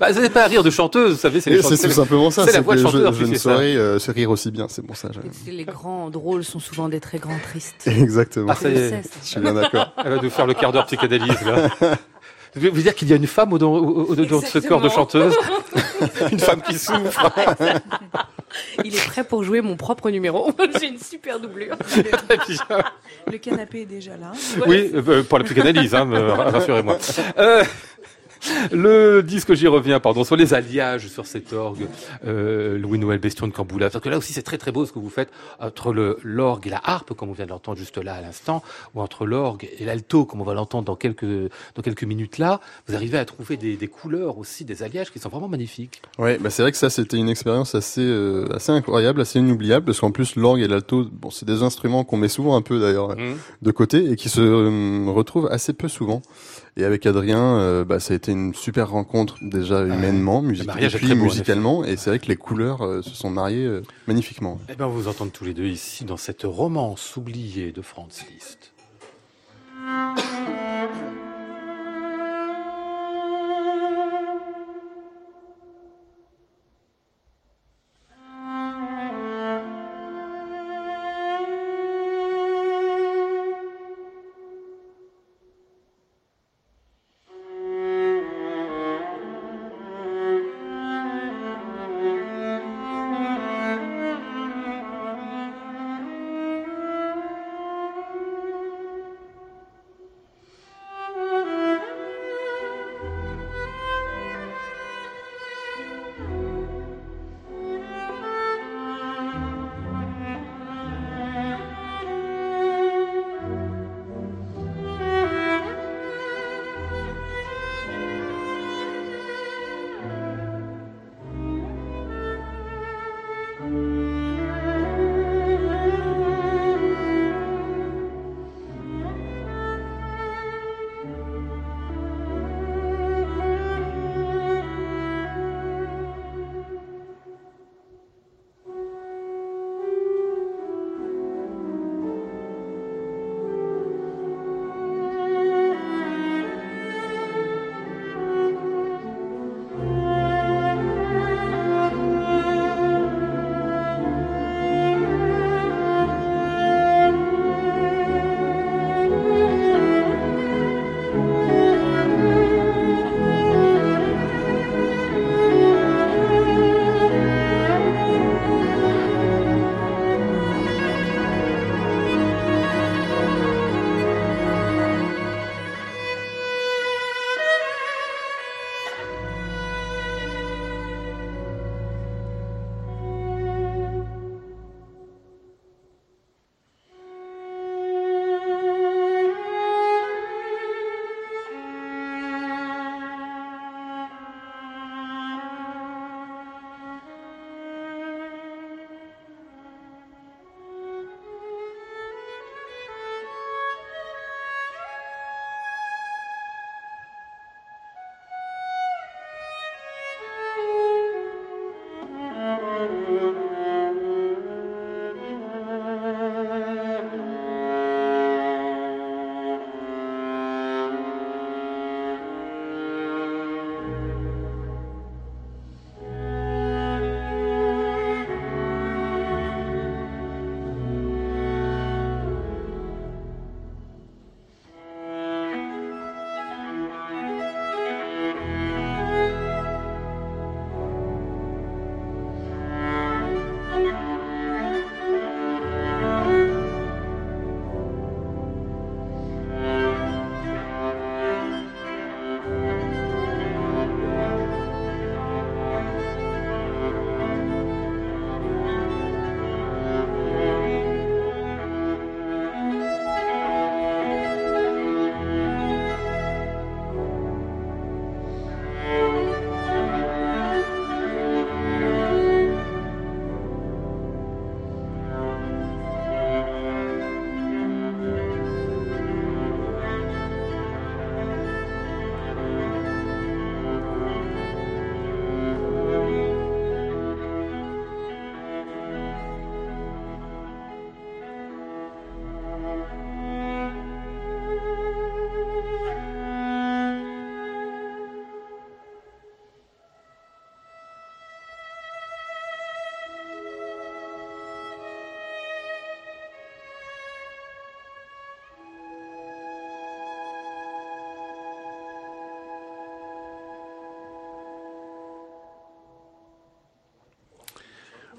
Bah, vous n'avez pas à rire de chanteuse, vous savez, c'est c'est tout simplement ça. c'est la c'est voix de chanteur je, qui je ne fait ça. saurais euh, se rire aussi bien, c'est pour ça. Les grands drôles sont souvent des très grands tristes. Exactement. Ah, ça y Je est. sais, ça. Je suis bien d'accord. Elle va nous faire le quart d'heure psychanalyse, là. Vous voulez dire qu'il y a une femme au, au-dedans de ce corps de chanteuse Une femme qui souffre Il est prêt pour jouer mon propre numéro. J'ai une super doublure. Le canapé est déjà là. Oui, euh, pour la psychanalyse, hein, me- rassurez-moi. Euh, le disque, j'y reviens, pardon, sur les alliages sur cet orgue, euh, Louis-Noël Bestion de Camboula. Parce que là aussi, c'est très très beau ce que vous faites entre l'orgue et la harpe, comme on vient de l'entendre juste là à l'instant, ou entre l'orgue et l'alto, comme on va l'entendre dans quelques dans quelques minutes là. Vous arrivez à trouver des, des couleurs aussi, des alliages qui sont vraiment magnifiques. Ouais, bah c'est vrai que ça c'était une expérience assez euh, assez incroyable, assez inoubliable, parce qu'en plus l'orgue et l'alto, bon, c'est des instruments qu'on met souvent un peu d'ailleurs Mmh. de côté et qui se euh, retrouvent assez peu souvent. Et avec Adrien, euh, bah, ça a été une super rencontre déjà humainement, musique, et puis beau, musicalement. Et c'est vrai que les couleurs euh, se sont mariées euh, magnifiquement. Eh bien, vous entend tous les deux ici dans cette romance oubliée de Franz Liszt.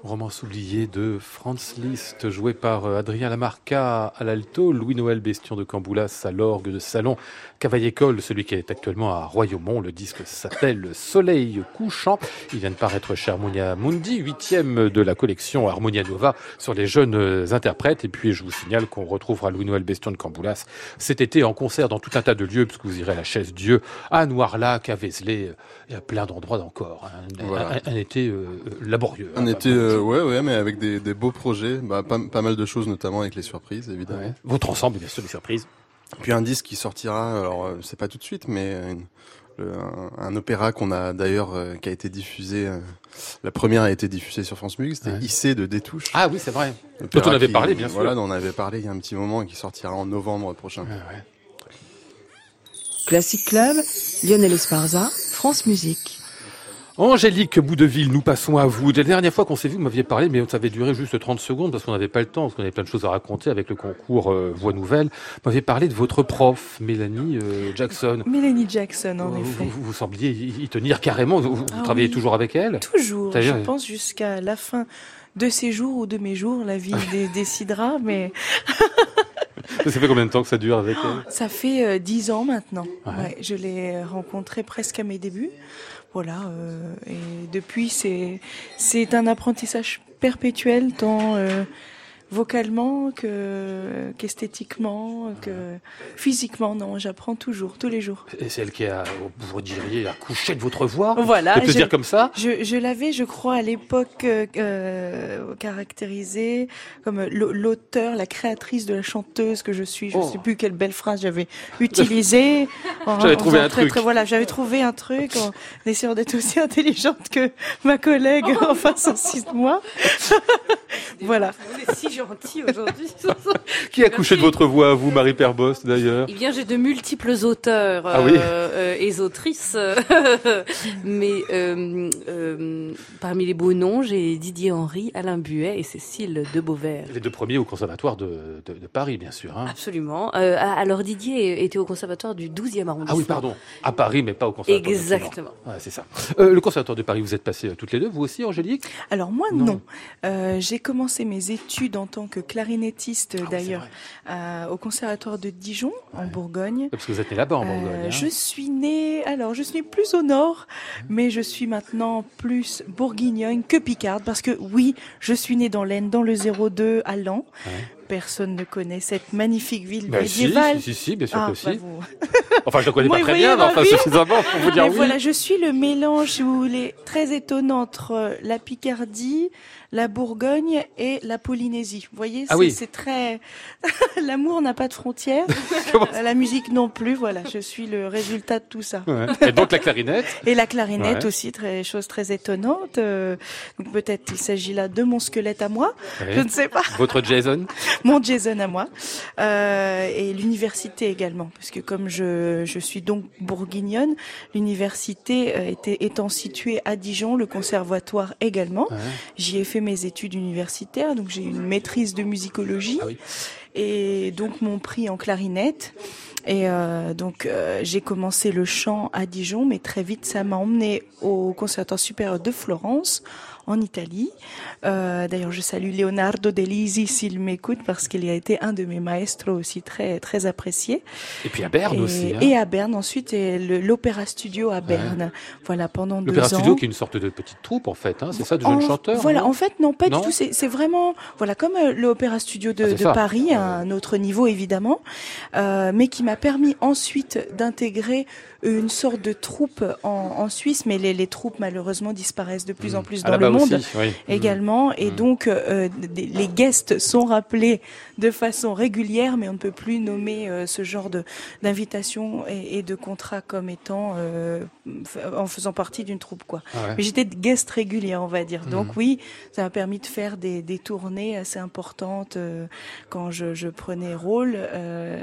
Romance oubliée de Franz Liszt, joué par euh, Adrien Lamarca à l'alto, Louis-Noël Bestion de Camboulas à l'orgue de salon, Cavaille-École, celui qui est actuellement à Royaumont. Le disque s'appelle Soleil couchant. Il vient de paraître chez Harmonia Mundi, huitième de la collection Harmonia Nova sur les jeunes interprètes. Et puis, je vous signale qu'on retrouvera Louis-Noël Bestion de Camboulas cet été en concert dans tout un tas de lieux, puisque vous irez à la Chaise Dieu, à Noirlac, à Vézelay, et à plein d'endroits encore. Un, Voilà. un- un été euh, laborieux. Un hein, été, pas- euh, ouais, ouais, mais avec des, des beaux projets, bah, pas, pas mal de choses, notamment avec les surprises, évidemment. Ouais. Votre ensemble, bien sûr, des surprises. Puis un disque qui sortira, alors euh, c'est pas tout de suite, mais une- le- un, un opéra qu'on a d'ailleurs, euh, qui a été diffusé, euh, la première a été diffusée sur France Musique, c'était Ouais. Issé de Détouche. Ah oui, c'est vrai. Dont on avait qui- parlé, bien sûr. Voilà, dont on avait parlé il y a un petit moment et qui sortira en novembre prochain. Ouais, ouais. Classic Club, Lionel Esparza, France Musique. Angélique Boudeville, nous passons à vous. La dernière fois qu'on s'est vu, vous m'aviez parlé, mais ça avait duré juste 30 secondes parce qu'on n'avait pas le temps, parce qu'on avait plein de choses à raconter avec le concours euh, Voix Nouvelle. Vous m'aviez parlé de votre prof, Mélanie euh, Jackson. Mélanie Jackson, en vous, effet. vous- vous sembliez y, tenir carrément. Vous, vous Ah travaillez oui. toujours avec elle Toujours, je pense jusqu'à la fin de ces jours ou de mes jours, la vie dé- décidera, mais Ça fait combien de temps que ça dure avec elle? Ça fait euh, dix ans maintenant. Ouais. Ouais, je l'ai rencontrée presque à mes débuts. Voilà, euh, et depuis c'est c'est un apprentissage perpétuel tant vocalement que qu'esthétiquement que physiquement. Non, j'apprends toujours, tous les jours. Et c'est elle qui a, vous diriez, accouché de votre voix Voilà, je- dire comme ça? Je, je l'avais, je crois, à l'époque euh, euh, caractérisée comme l'au- l'auteur, la créatrice de la chanteuse que je suis. Je ne Oh. sais plus quelle belle phrase j'avais utilisée. En- J'avais en trouvé un très, truc. très- voilà, j'avais trouvé un truc en essayant d'être aussi intelligente que ma collègue en face aussi de moi. voilà. Si aujourd'hui. Qui a accouché de votre voix, vous, Marie Perbost, d'ailleurs Eh bien, j'ai de multiples auteurs Ah oui. euh, euh, et autrices, mais euh, euh, parmi les beaux noms, j'ai Didier Henry, Alain Buet et Cécile de Beauvert. Les deux premiers au Conservatoire de, de- de Paris, bien sûr. hein. Absolument. Euh, ah, alors Didier était au conservatoire du 12e arrondissement. Ah oui, pardon. À Paris, mais pas au Conservatoire. Exactement. Ouais, c'est ça. Euh, le Conservatoire de Paris, vous êtes passées euh, toutes les deux, vous aussi, Angélique? Alors moi Non. non. Euh, j'ai commencé mes études en tant que clarinettiste Ah d'ailleurs euh, au conservatoire de Dijon en Bourgogne. Parce que vous êtes né là-bas, en Euh, Bourgogne. hein. je suis née, alors je suis plus au nord, mais je suis maintenant plus bourguignonne que picarde parce que oui, je suis née dans l'Aisne, dans le 02 à. Ouais. Personne ne connaît cette magnifique ville Bah, médiévale. si, si, si, bien sûr Ah, que bah, si. vous- Enfin, je la connais pas très bien, mais enfin suffisamment pour vous dire Mais oui. voilà, je suis le mélange, si vous voulez, très étonnant entre euh, la Picardie, la Bourgogne et la Polynésie. Vous voyez, Ah c'est oui. très... L'amour n'a pas de frontières, Euh, la musique non plus, voilà, je suis le résultat de tout ça. Ouais. Et donc la clarinette Et la clarinette Ouais. aussi, très chose très étonnante. euh, peut-être il s'agit là de mon squelette à moi, Ouais. je ne sais pas, Votre Jason mon Jason à moi, euh, et l'université également, parce que comme je, je suis donc bourguignonne, l'université euh, était, étant située à Dijon, le conservatoire également. Ouais. J'y ai fait mes études universitaires, donc j'ai une maîtrise de musicologie Ah oui. et donc mon prix en clarinette. Et euh, donc euh, j'ai commencé le chant à Dijon, mais très vite ça m'a emmené au Conservatoire supérieur de Florence, en Italie. Euh, D'ailleurs, je salue Leonardo Delisi s'il m'écoute parce qu'il a été un de mes maestros aussi très très apprécié. Et puis à Berne et, aussi. hein. et à Berne ensuite, et l'Opéra Studio à Berne. Voilà pendant deux L'Opéra ans. Studio qui est une sorte de petite troupe en fait, hein, c'est ça, de jeunes chanteurs Voilà, en fait, non, pas Non du tout. C'est vraiment, voilà, comme euh, l'Opéra Studio de, Ah, de. Paris, à un autre niveau évidemment, euh, mais qui m'a permis ensuite d'intégrer une sorte de troupe en, en Suisse, mais les, les troupes malheureusement disparaissent de plus en plus Ah, dans le là-bas monde aussi, oui. également, et Mm. donc euh, les guests sont rappelés de façon régulière, mais on ne peut plus nommer euh, ce genre de d'invitation et, et de contrat comme étant euh, en faisant partie d'une troupe, quoi. Ah ouais. Mais j'étais guest régulière, on va dire. Mhm. Donc oui, ça m'a permis de faire des, des tournées assez importantes quand je, je prenais rôle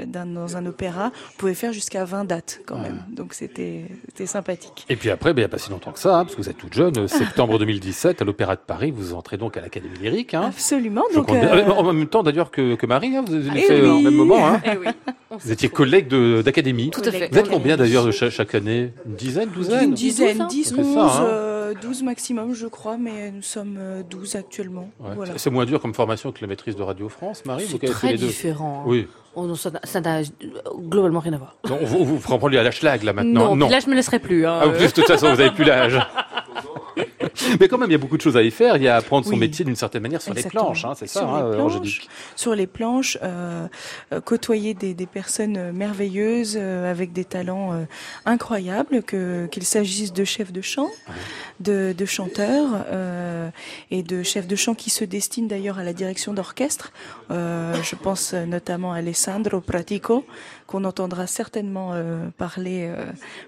dans, dans un opéra. On pouvait faire jusqu'à 20 dates quand Ouais. même. Donc c'était sympathique. Et puis après, ben, il n'y a pas si longtemps que ça, hein, parce que vous êtes toute jeune, septembre 2017, à l'Opéra de Paris, vous entrez donc à l'Académie lyrique. Hein. Absolument. Donc euh, En même temps d'ailleurs que, que Marie, hein, vous avez fait euh, en même moment. Hein. Eh oui. Vous étiez collègue de- d'académie. Tout à fait. Vous êtes combien d'ailleurs chaque année? Une dizaine, douzaine? Une dizaine, Douze. 10, Ça fait 11, ça, hein. euh, 12 maximum, je crois, mais nous sommes 12 actuellement. Ouais. Voilà. C'est moins dur comme formation que la maîtrise de Radio France, Marie vous C'est très les deux. différent. Oui. Oh non, ça n'a- globalement rien à voir. Non, vous, vous prend lui à la schlag là maintenant. non, puis là je me laisserai plus. Hein, Ah, en plus, de toute façon, vous avez plus l'âge. Mais quand même, il y a beaucoup de choses à y faire. Il y a à apprendre son métier d'une certaine manière sur Exactement. les planches, hein, c'est ça, Sur hein, les Angélique planches, sur les planches, euh, euh, côtoyer des, des personnes euh, merveilleuses euh, avec des talents euh, incroyables, que qu'il s'agisse de chefs de chant, de, de chanteurs euh, et de chefs de chant qui se destinent d'ailleurs à la direction d'orchestre. Euh, je pense euh, notamment à Alessandro Pratico, qu'on entendra certainement euh, parler euh,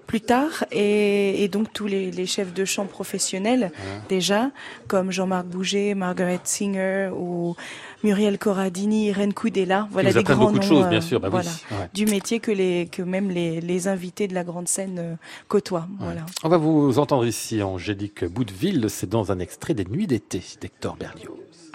plus tard, et, et donc tous les, les chefs de chant professionnels déjà, comme Jean-Marc Bouget, Margaret Singer ou Muriel Corradini, Irène Coudella. Voilà des grands beaucoup de noms choses, euh, bien sûr. Bah oui. Ouais. du métier que, les, que même les, les invités de la grande scène euh, côtoient. Voilà. On va vous entendre ici, Angélique Boudeville. C'est dans un extrait des Nuits d'été d'Hector Berlioz.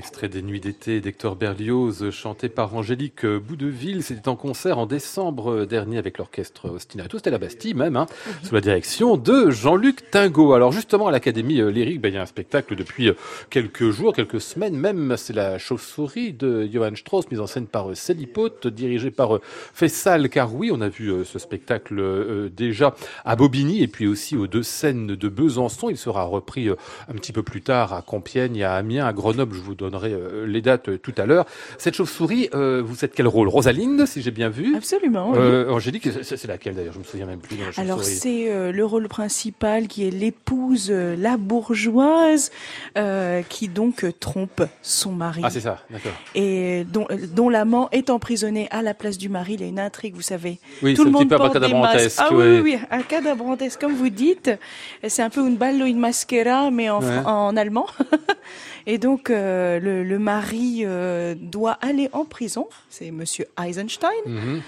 Extrait des Nuits d'été d'Hector Berlioz, chanté par Angélique Boudeville. C'était en concert en décembre dernier avec l'orchestre Ostinato. C'était la Bastille même, hein, sous la direction de Jean-Luc Tingot. Alors justement, à l'Académie lyrique, ben, il y a un spectacle depuis quelques jours, quelques semaines même. C'est la chauve-souris de Johann Strauss, mise en scène par euh, Célie Pote, dirigée par euh, Fessal Caroui. On a vu euh, ce spectacle déjà à Bobigny et puis aussi aux deux scènes de Besançon. Il sera repris un petit peu plus tard à Compiègne, à Amiens, à Grenoble. Je vous vous donnerai euh, les dates euh, tout à l'heure. Cette chauve-souris, euh, vous êtes quel rôle? Rosalinde, si j'ai bien vu Absolument. oui. Angélique, c'est c'est laquelle d'ailleurs? Je me souviens même plus. de la Alors c'est le rôle principal qui est l'épouse, la bourgeoise, qui donc trompe son mari Ah, c'est ça, d'accord. et dont, dont l'amant est emprisonné à la place du mari. Il y a une intrigue, vous savez. Oui, Tout le un petit monde peu porte des masques. Ah oui, oui, un cadabrantesque, comme vous dites. C'est un peu une ballo in maschera, mais en, fr- Ouais. en allemand. Et donc, euh, le, le mari euh, doit aller en prison. C'est Monsieur Eisenstein. Mhm.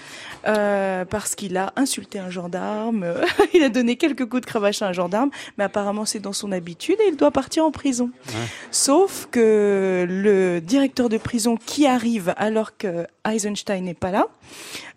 Euh, parce qu'il a insulté un gendarme, il a donné quelques coups de cravache à un gendarme, mais apparemment c'est dans son habitude et il doit partir en prison. Sauf que le directeur de prison qui arrive alors que Eisenstein n'est pas là,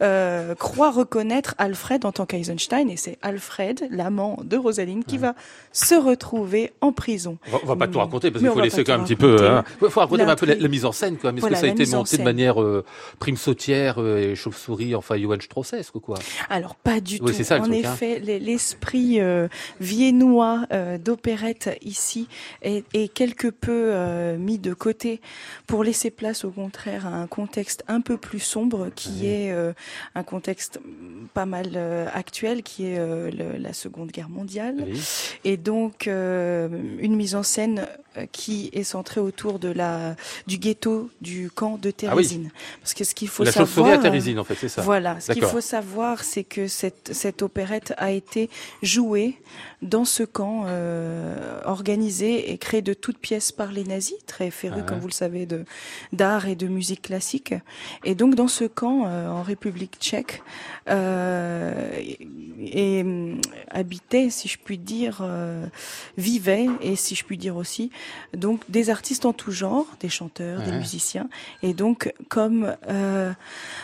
euh, croit reconnaître Alfred en tant qu'Eisenstein et c'est Alfred, l'amant de Rosaline, qui va se retrouver en prison. On va, on va pas tout raconter parce qu'il faut laisser quand même un petit peu. raconter. Il faut raconter un peu la, mise en scène quand même. Est-ce Voilà, que ça a été monté de manière euh, prime sautière euh, et chauve-souris, enfin Johann Straussesque quoi? Alors pas du Oui, tout. ça, en truc, hein. effet, l'e- l'esprit euh, viennois d'opérette ici est, est quelque peu mis de côté pour laisser place au contraire à un contexte un peu plus sombre qui est euh, un contexte mm, pas mal euh, actuel qui est euh, le- la Seconde Guerre mondiale Oui. et donc une mise en scène qui est centrée autour de la du ghetto du camp de Térésine. Parce que ce qu'il faut Ah La savoir à Térésine en fait, c'est ça. voilà, ce qu'il faut savoir, c'est que cette, cette opérette a été jouée dans ce camp euh, organisé et créé de toutes pièces par les nazis, très férus, Ah. comme vous le savez, de d'art et de musique classique. Et donc dans ce camp euh, en République tchèque, euh, et, et, hum, habitait, si je puis dire, euh, vivait, et si je puis dire aussi, donc des artistes en tout genre, des chanteurs, des musiciens, et donc comme euh,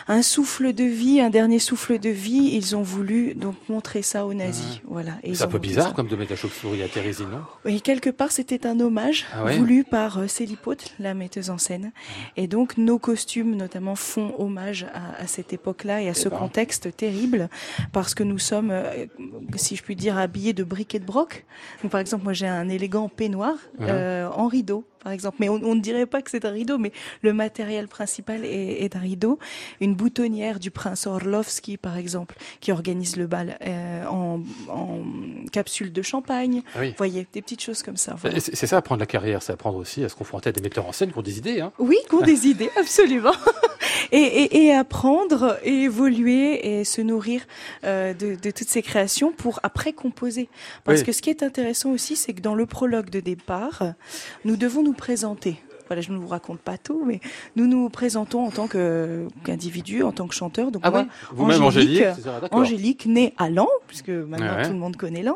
un souffle de vie, un dernier souffle de vie, ils ont voulu donc montrer ça aux nazis, voilà. Et C'est un peu bizarre ça. comme de mettre la chauve-souris à Térésine, non? Oui, quelque part, c'était un hommage Ah ouais? voulu par euh, Célie Pote, la metteuse en scène. Et donc, nos costumes, notamment, font hommage à, à cette époque-là et à ce ben. contexte terrible, parce que nous sommes, euh, si je puis dire, habillés de briques et de broc. Donc, par exemple, moi, j'ai un élégant peignoir euh, en rideau, par exemple. Mais on, on ne dirait pas que c'est un rideau, mais le matériel principal est, est un rideau. Une boutonnière du prince Orlovski, par exemple, qui organise le bal euh, en, en capsule de champagne. Ah oui. Vous voyez, des petites choses comme ça. voilà. C'est c'est ça, apprendre la carrière, c'est apprendre aussi à se confronter à des metteurs en scène qui ont des idées. Hein. Oui, qui ont des idées, absolument. Et, et, et apprendre, et évoluer et se nourrir euh, de, de toutes ces créations pour après composer. Parce Oui. que ce qui est intéressant aussi, c'est que dans le prologue de départ, nous devons nous présenter. Voilà, je ne vous raconte pas tout, mais nous nous présentons en tant qu'individu, en tant que chanteur. Donc Ah moi, Vous-même, Angélique, ça. Angélique, née à Lan, puisque maintenant Ouais. tout le monde connaît Lan.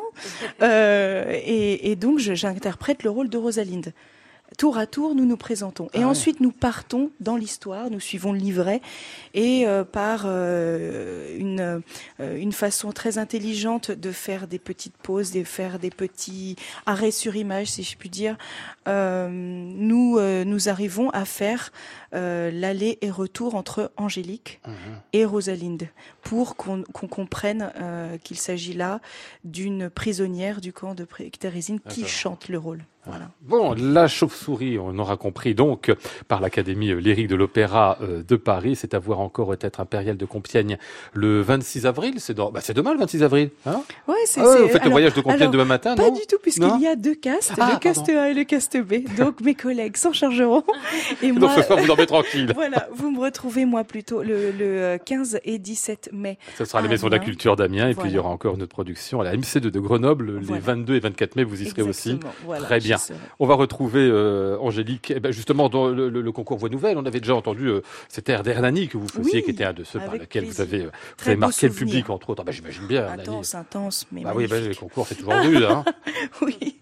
Euh, et, et donc, j'interprète le rôle de Rosalinde. Tour à tour, nous nous présentons. Et Ah ouais. ensuite, nous partons dans l'histoire, nous suivons le livret. Et euh, par euh, une, euh, une façon très intelligente de faire des petites pauses, de faire des petits arrêts sur image, si je puis dire, euh, nous, euh, nous arrivons à faire euh, l'aller et retour entre Angélique Mhm. et Rosalinde pour qu'on qu'on comprenne euh, qu'il s'agit là d'une prisonnière du camp de Térésine qui chante le rôle. Voilà. Bon, la chauve-souris, on aura compris donc par l'Académie euh, lyrique de l'Opéra euh, de Paris. C'est à voir encore au Théâtre impérial de Compiègne le 26 avril. C'est dans... bah, demain le 26 avril. Hein? Ouais, c'est Ah ouais, vous faites le voyage de Compiègne alors, demain matin, Pas non? du tout, puisqu'il y a deux castes, Ah, le caste A et le caste B. Donc mes collègues s'en chargeront. Et Donc moi, ce soir, vous dormez tranquille. voilà, vous me retrouvez moi plutôt le, le 15 et 17 mai. Ce sera à la Ah, Maison de la bien. Culture d'Amiens et puis il y aura encore une autre production à la MC2 de Grenoble Voilà. les 22 et 24 mai. Vous y serez aussi. Exactement, Très j'y bien. On va retrouver euh, Angélique. Eh ben, justement, dans le, le- le concours Voix Nouvelle, on avait déjà entendu euh, cet air d'Hernani que vous faisiez, Oui, qui était un de ceux par lesquels vous avez, euh, vous avez marqué le public, entre autres. Ah, bah, J'imagine bien. Intense, intense, mais Bah oui, les magnifique. concours, c'est toujours rude. Hein. oui.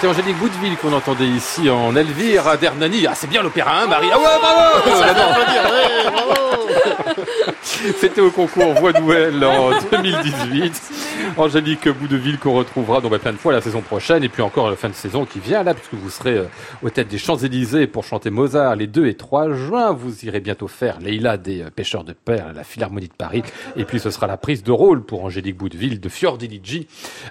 C'était Angélique Boudeville qu'on entendait ici en Elvire Dernani. Ah, c'est bien l'opéra, hein, Marie. Ah ouais, bravo. C'était au concours Voix Nouvelle en 2018. Angélique Boudeville qu'on retrouvera donc, bah, plein de fois la saison prochaine et puis encore la fin de saison qui vient là puisque vous serez euh, aux têtes des Champs-Élysées pour chanter Mozart les 2 et 3 juin. Vous irez bientôt faire Leila des euh, pêcheurs de perles à la Philharmonie de Paris et puis ce sera la prise de rôle pour Angélique Boudeville de Fiordiligi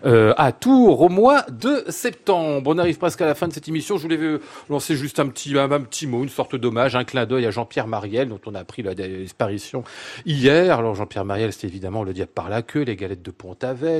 euh, à Tours au mois de septembre. On arrive presque à la fin de cette émission. Je voulais euh, lancer juste un petit, un, petit mot, une sorte d'hommage, un clin d'œil à Jean-Pierre Mariel dont on a appris la disparition hier. Alors Jean-Pierre Mariel, c'était évidemment le diable par la queue, les galettes de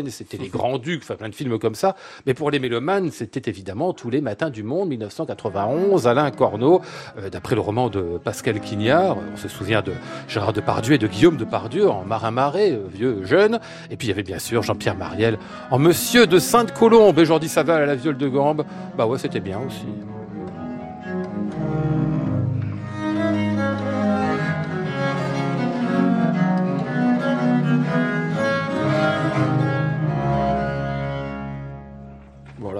C'était les Grands Ducs, enfin plein de films comme ça. Mais pour les mélomanes, c'était évidemment Tous les matins du monde, 1991, Alain Corneau, euh, d'après le roman de Pascal Quignard. On se souvient de Gérard Depardieu et de Guillaume Depardieu en Marin Marais, euh, vieux jeune. Et puis il y avait bien sûr Jean-Pierre Mariel en Monsieur de Sainte-Colombe et Jordi Saval à la viole de gambe. Bah ouais, c'était bien aussi.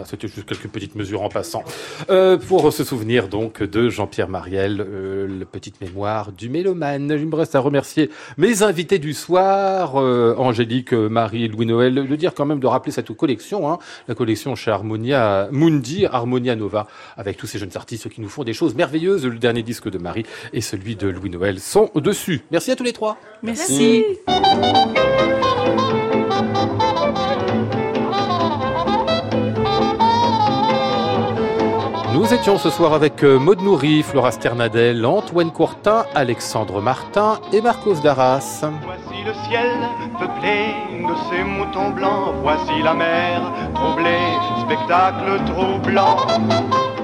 C'était juste quelques petites mesures en passant. Euh, pour se souvenir donc de Jean-Pierre Mariel, euh, le petite mémoire du mélomane. Il me reste à remercier mes invités du soir, euh, Angélique, euh, Marie et Louis-Noël, de dire quand même de rappeler cette collection, hein, la collection chez Harmonia Mundi, Harmonia Nova, avec tous ces jeunes artistes qui nous font des choses merveilleuses. Le dernier disque de Marie et celui de Louis-Noël sont dessus. Merci à tous les trois. Merci. Étions ce soir avec euh, Maud Nourri, Flora Sternadel, Antoine Courtin, Alexandre Martin et Marcos Darras. Voici le ciel peuplé de ces moutons blancs. Voici la mer troublée, spectacle troublant.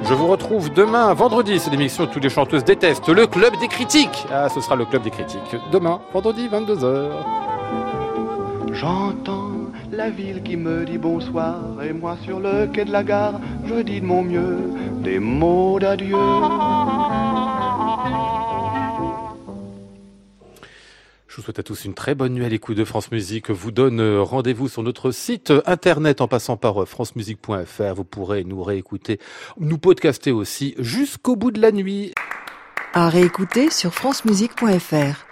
Je vous retrouve demain, vendredi, c'est l'émission que toutes les chanteuses détestent, le Club des Critiques. Ah, ce sera le Club des Critiques. Demain, vendredi, 22h. J'entends la ville qui me dit bonsoir et moi sur le quai de la gare, je dis de mon mieux des mots d'adieu. Je vous souhaite à tous une très bonne nuit à l'écoute de France Musique. Vous donne euh, rendez-vous sur notre site euh, internet en passant par euh, francemusique.fr. Vous pourrez nous réécouter, nous podcaster aussi jusqu'au bout de la nuit. À réécouter sur francemusique.fr.